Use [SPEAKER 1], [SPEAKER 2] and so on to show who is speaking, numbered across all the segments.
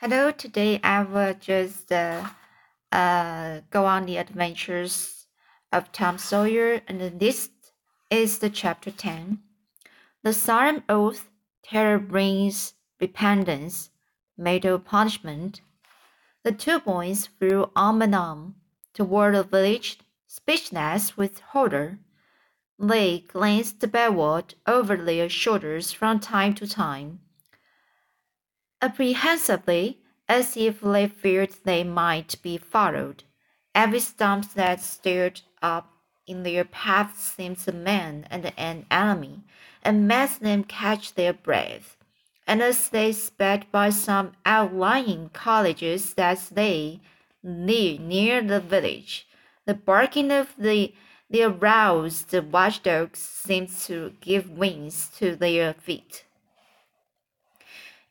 [SPEAKER 1] Hello, today I will just uh, uh, go on the adventures of Tom Sawyer, and this is the chapter 10. The solemn oath, terror brings repentance, mortal punishment. The two boys flew arm in arm toward the village, speechless with horror. They glanced backward over their shoulders from time to time apprehensively, as if they feared they might be followed. Every stump that stared up in their path seemed a man and an enemy, and made them catch their breath. And as they sped by some outlying cottages that lay near, near the village, the barking of the the aroused watchdogs seemed to give wings to their feet.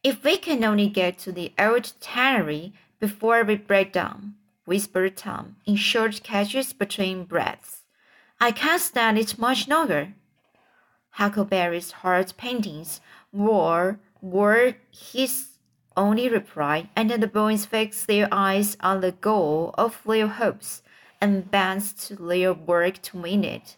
[SPEAKER 1] If we can only get to the old tannery before we break down, whispered Tom in short catches between breaths. I can't stand it much longer. Huckleberry's hard paintings were, were his only reply, and the boys fixed their eyes on the goal of their hopes and bent to their work to win it.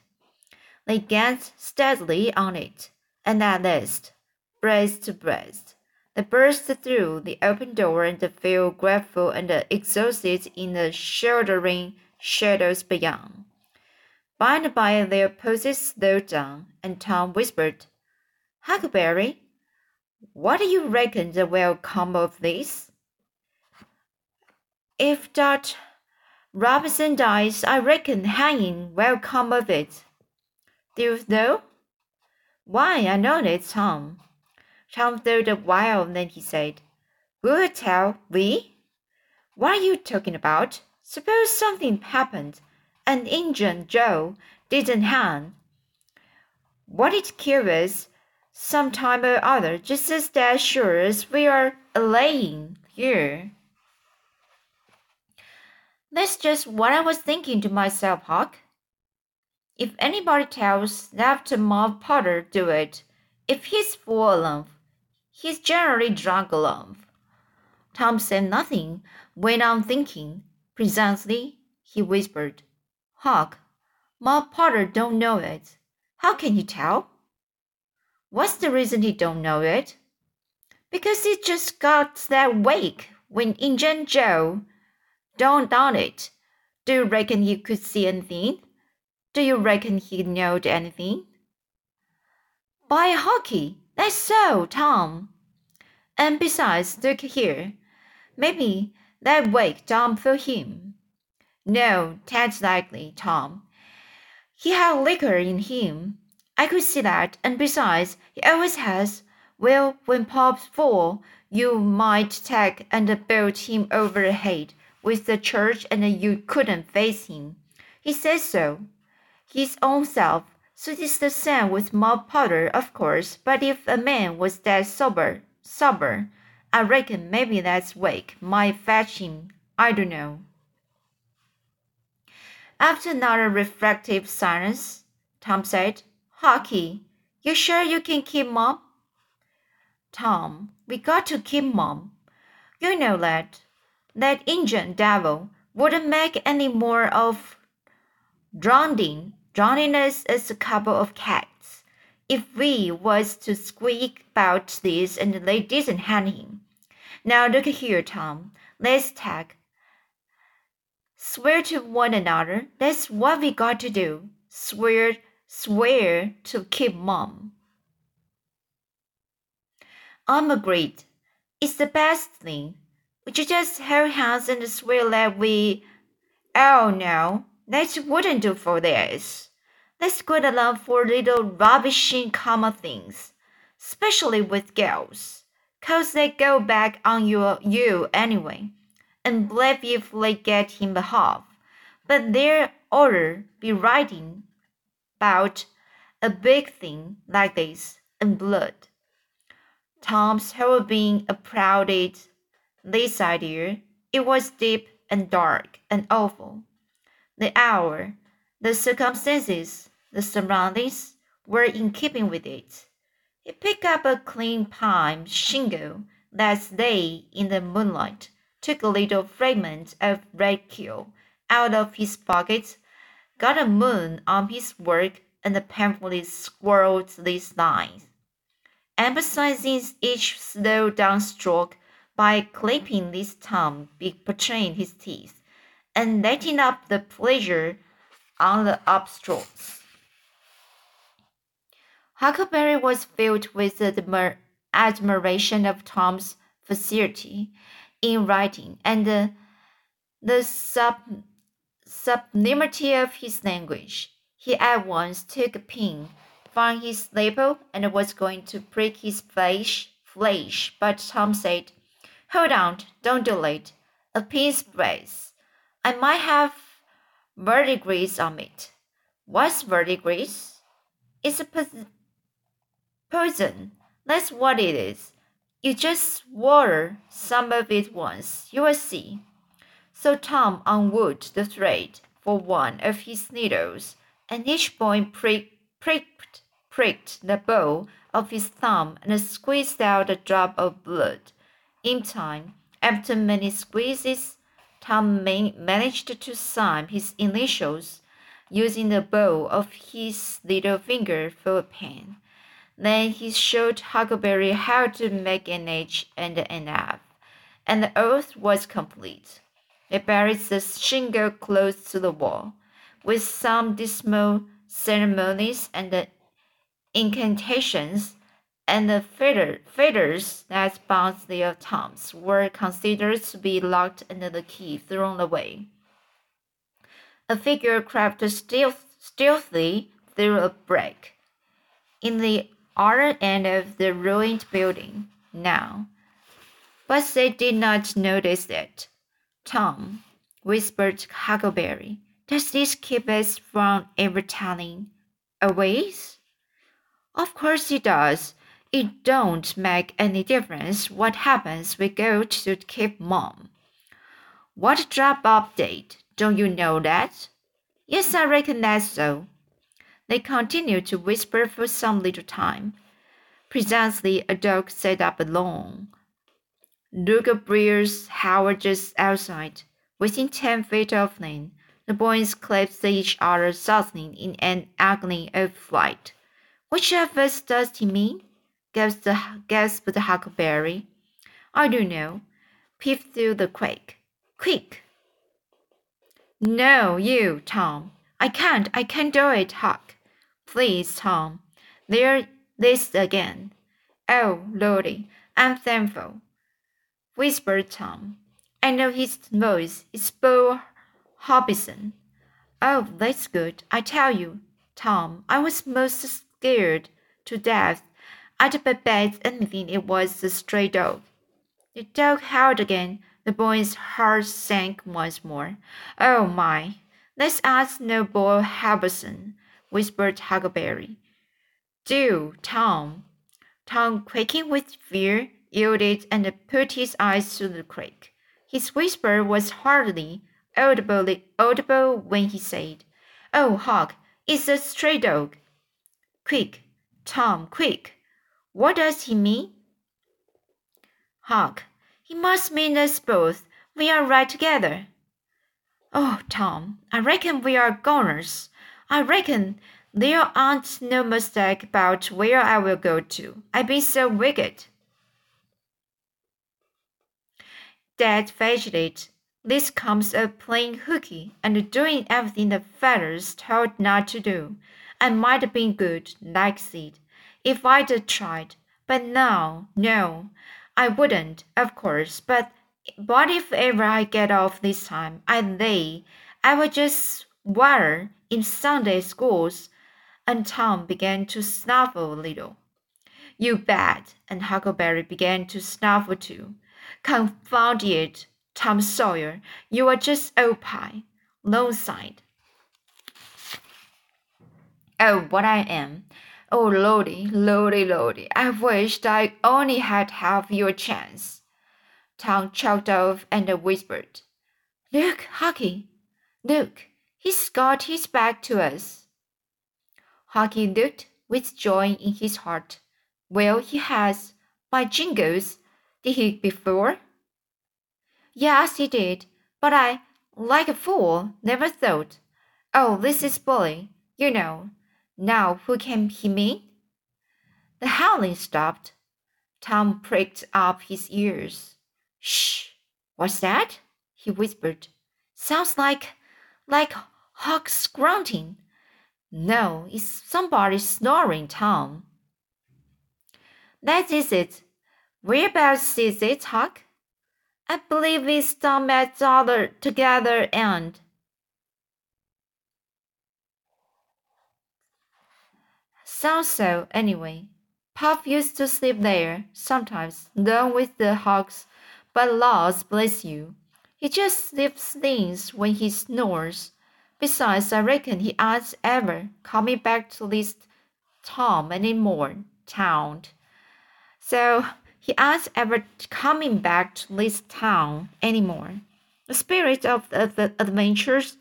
[SPEAKER 1] They gazed steadily on it, and at last, breast to breast, they burst through the open door and fell grateful and exhausted in the sheltering shadows beyond. By and by their poses slowed down, and Tom whispered, Huckleberry, what do you reckon will come of this? If Dot Robinson dies, I reckon hanging will come of it. Do you know? Why, I know it, Tom. Tom thought a while, and then he said, We'll tell we? What are you talking about? Suppose something happened and Injun Joe didn't hang. What it us some time or other, just as sure as we are laying here. That's just what I was thinking to myself, Huck. If anybody tells that Muff Potter do it, if he's full of He's generally drunk alone. Tom said nothing, went on thinking. Presently, he whispered, Huck, Ma Potter don't know it. How can you tell? What's the reason he don't know it? Because he just got that wake when Injun Joe dawned on it. Do you reckon he could see anything? Do you reckon he knowed anything? By hockey, that's so, Tom. And besides, look here. Maybe that wake jumped for him. No, that's likely, Tom. He had liquor in him. I could see that, and besides, he always has. Well, when Pop's full, you might take and build him over the head with the church, and you couldn't face him. He says so. His own self so it's the same with Muff Potter, of course, but if a man was that sober, sober, I reckon maybe that's wake might fetch him. I don't know. After another reflective silence, Tom said, Hucky, you sure you can keep Mom? Tom, we got to keep Mom. You know that. That Injun devil wouldn't make any more of drowning us as a couple of cats. If we was to squeak about this and they didn't hang him. Now look here, Tom. Let's tag. Swear to one another. That's what we got to do. Swear, swear to keep mom. I'm agreed. It's the best thing. Would you just hold hands and swear that we. Oh no, that wouldn't do for this. Let's go along for little rubbishing common things, especially with girls, 'cause they go back on you, you anyway, and believe if they get him behalf. But there oughter be writing about a big thing like this in blood. Tom's whole being applauded this idea. It was deep and dark and awful. The hour, the circumstances, the surroundings were in keeping with it. He picked up a clean pine shingle that day in the moonlight, took a little fragment of red quill out of his pocket, got a moon on his work, and painfully scrawled these lines, emphasizing each slow down stroke by clipping his thumb between his teeth, and letting up the pleasure on the upstrokes. Huckleberry was filled with admir admiration of Tom's facility in writing and the, sub sublimity of his language. He at once took a pin from his lapel and was going to prick his flesh, flesh, but Tom said, Hold on, don't do it. A pin's breadth. I might have verdigris on it. What's verdigris? It's a poison. That's what it is. You just water some of it once, you will see. So Tom unwound the thread for one of his needles, and each point prick, pricked, pricked the bow of his thumb and squeezed out a drop of blood. In time, after many squeezes, Tom managed to sign his initials using the bow of his little finger for a pen. Then he showed Huckleberry how to make an H and an F, and the oath was complete. They buried the shingle close to the wall, with some dismal ceremonies and incantations, and the feather, feathers that bound their toms were considered to be locked and the key thrown away. A figure crept stealth, stealthily through a break in the other end of the ruined building now. But they did not notice it. Tom, whispered Huckleberry, does this keep us from ever telling a ways? Of course it does. It don't make any difference what happens we go to keep mom. What drop update? Don't you know that? Yes, I reckon that's so. They continued to whisper for some little time. Presently, a dog set up alone. Lugubrious howl just outside, within ten feet of them. The boys clasped each other suddenly in an agony of fright. Which of us does he mean? Gasped huckleberry. I don't know. Peep through the crack. Quick! No, you, Tom. I can't. I can't do it, Huck. Please, Tom. There this again. Oh, Lordy, I'm thankful, whispered Tom. I know his voice It's Bo Hobson. Oh, that's good. I tell you, Tom, I was most scared to death. I'd bet anything it was a stray dog. The dog howled again. The boy's heart sank once more. Oh my! Let's ask no Bo Hobson, whispered Huckleberry. Do, Tom. Tom, quaking with fear, yielded and put his eyes to the crack. His whisper was hardly audibly audible when he said, Oh, Huck, it's a stray dog. Quick, Tom, quick. What does he mean? Huck, he must mean us both. We are right together. Oh, Tom, I reckon we are goners. I reckon there aren't no mistake about where I will go to. I've been so wicked. Dad fidgeted. This comes of playing hooky and doing everything the feathers told not to do. I might have been good, like Sid, if I'd tried. But now, no, I wouldn't, of course. But but if ever I get off this time, I lay, I would just water in Sunday schools and Tom began to snuffle a little. You bet, and Huckleberry began to snuffle too. Confound it, Tom Sawyer, you are just old pie, lone side. Oh, what I am. Oh, Lordy, Lordy, Lordy, I wished I only had half your chance. Tom choked off and whispered, Look, Hucky, look, he's got his back to us. Hucky looked with joy in his heart. Well, he has. By jingles, Did he before? Yes, he did, but I, like a fool, never thought. Oh, this is bully, you know. Now, who can he mean? The howling stopped. Tom pricked up his ears. Shh! What's that? he whispered. Sounds like, like Huck's grunting. No, it's somebody snoring, Tom. That is it. Whereabouts is it, Huck? I believe it's down at the other together end. Sounds so, anyway. Muff used to sleep there, sometimes, alone with the Hucks, but laws bless you. He just sleeps things when he snores. Besides, I reckon he ain't ever coming back to this Tom any more, town. So he ain't ever coming back to this town any more. The spirit of the adventures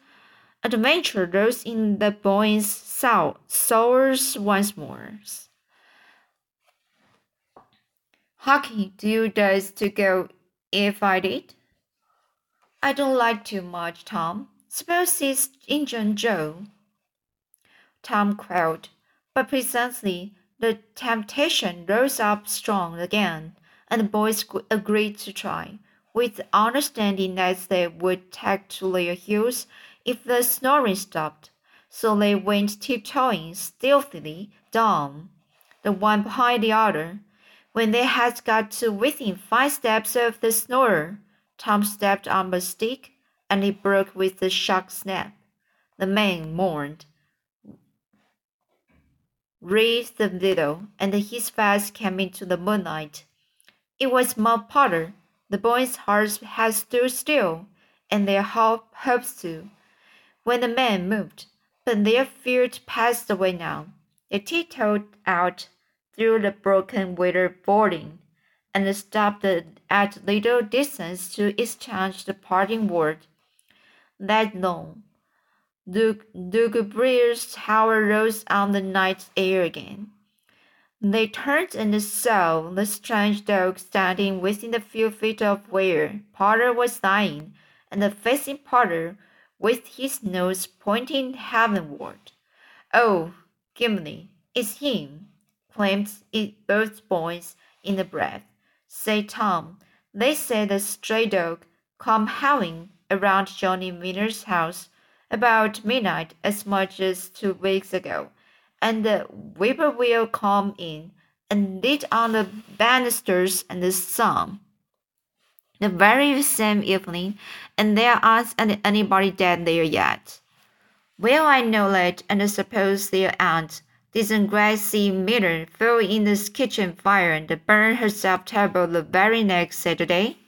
[SPEAKER 1] adventure rose in the boy's soul, souls once more. Hucky, do you dare to go if I did? I don't like too much, Tom. Suppose it's Injun Joe. Tom quailed, but presently the temptation rose up strong again, and the boys agreed to try, with the understanding that they would take to their heels if the snoring stopped. So they went tiptoeing stealthily down, the one behind the other. When they had got to within five steps of the snorer, Tom stepped on a stick, and it broke with a sharp snap. The man mourned, writhed a little, and his face came into the moonlight. It was Muff Potter. The boys' hearts had stood still, and their hope, hopes too, when the man moved. But their fear passed away now. They tiptoed out through the broken wicker boarding, and stopped at little distance to exchange the parting word. That long, lugubrious hour rose on the night air again. They turned and saw the strange dog standing within a few feet of where Potter was lying, and facing Potter with his nose pointing heavenward. Oh, Gimli, it's him, claimed it both boys in a breath. Say, Tom, they say the stray dog come howling around Johnny Winter's house about midnight as much as two weeks ago and the whippoorwill come in and lit on the banisters and the sun. The very same evening, and there aren't anybody dead there yet. Well, I know it, and I suppose there aren't. Didn't Gracie Miller fall in the kitchen fire and burn herself terrible the very next Saturday?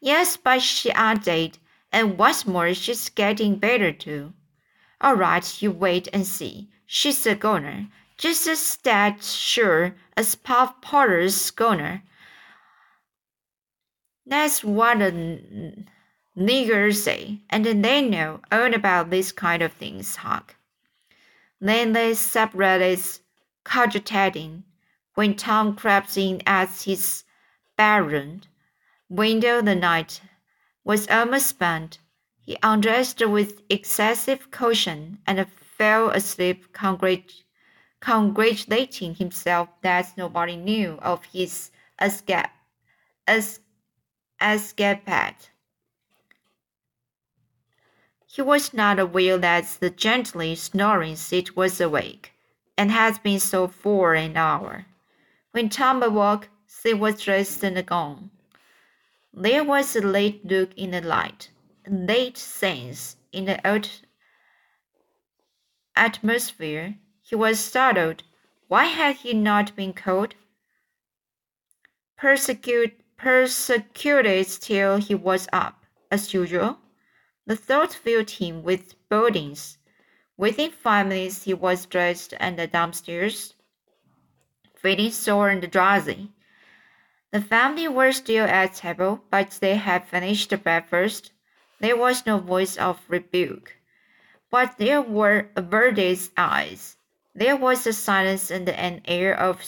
[SPEAKER 1] Yes, but she ain't dead, and what's more, she's getting better too. All right, you wait and see. She's a goner, just as dead sure as Muff Potter's goner. That's what the niggers say, and they know all about these kind of things, Huck. Then they separated, cogitating. When Tom crept in at his bedroom window the night was almost spent, he undressed with excessive caution and fell asleep congrat- congratulating himself that nobody knew of his escape. Es- escapade. He was not aware that the gently snoring seat was awake, and had been so for an hour. When Tom awoke, she was dressed and gone. There was a late look in the light, a late sense in the old atmosphere, he was startled. Why had he not been called? Persecute, persecuted till he was up, as usual. The thought filled him with bodings. Within five minutes he was dressed and downstairs, feeling sore and drowsy. The family were still at table, but they had finished breakfast. There was no voice of rebuke. But there were averted eyes. There was a silence and an air of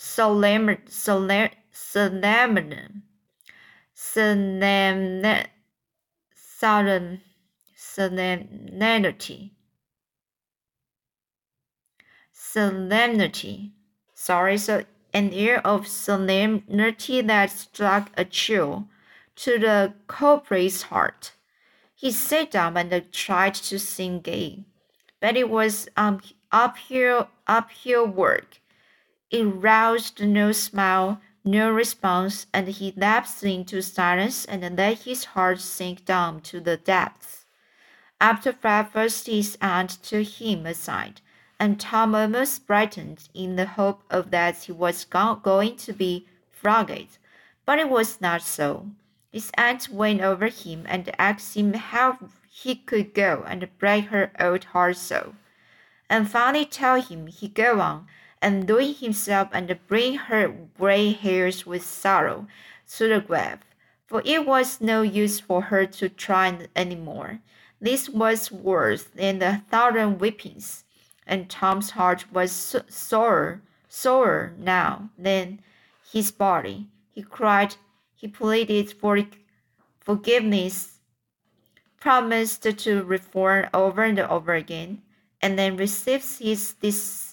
[SPEAKER 1] solemn, solemn, solemn, solemn, solemn, solemnity, solemnity. Sorry, so an air of solemnity that struck a chill to the culprit's heart. He sat down and tried to sing gay, but it was um, uphill, uphill work. It roused no smile, no response, and he lapsed into silence and let his heart sink down to the depths. After breakfast, his aunt took him aside, and Tom almost brightened in the hope of that he was go going to be flogged, but it was not so. His aunt went over him and asked him how he could go and break her old heart so, and finally tell him he'd go on and doing himself and bring her gray hairs with sorrow to the grave, for it was no use for her to try any more. This was worse than a thousand whippings, and Tom's heart was sore, sorer now than his body. He cried he pleaded for forgiveness, promised to reform over and over again, and then receives his dis,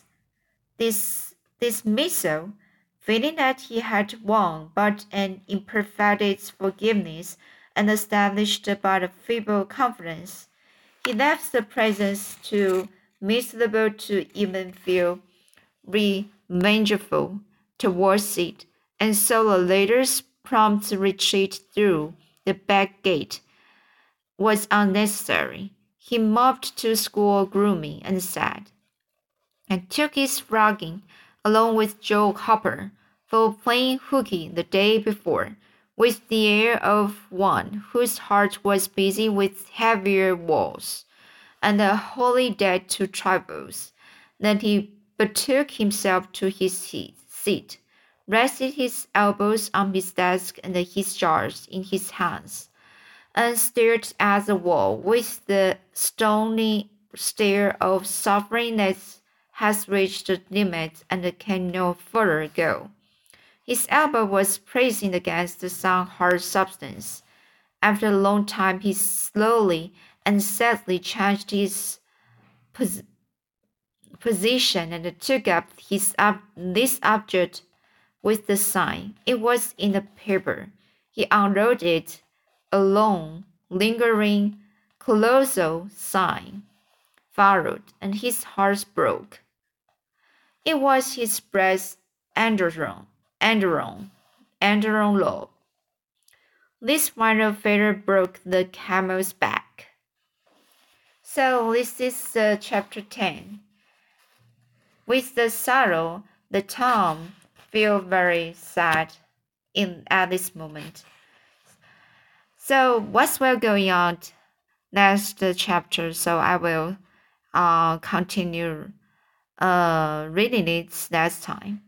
[SPEAKER 1] dis, dismissal, feeling that he had won but an imperfect forgiveness and established but a feeble confidence. He left the presence too miserable to even feel revengeful towards it, and so a later prompt retreat through the back gate was unnecessary. He moved to school gloomy and sad, and took his frogging along with Joe Harper for playing hooky the day before, with the air of one whose heart was busy with heavier woes and a holy debt to trifles. Then he betook himself to his seat rested his elbows on his desk and his jars in his hands, and stared at the wall with the stony stare of suffering has reached the limit and can no further go. His elbow was pressing against some hard substance. After a long time, he slowly and sadly changed his pos position and took up his this object with the sign. It was in the paper. He unrolled it, a long, lingering, colossal sign followed, and his heart broke. It was his breast Anderon, Anderon, Anderon Law. This final failure broke the camel's back. So this is uh, chapter 10. With the sorrow, the Tom feel very sad in at this moment. So what's well going on? Next chapter. So I will uh continue uh reading it next time.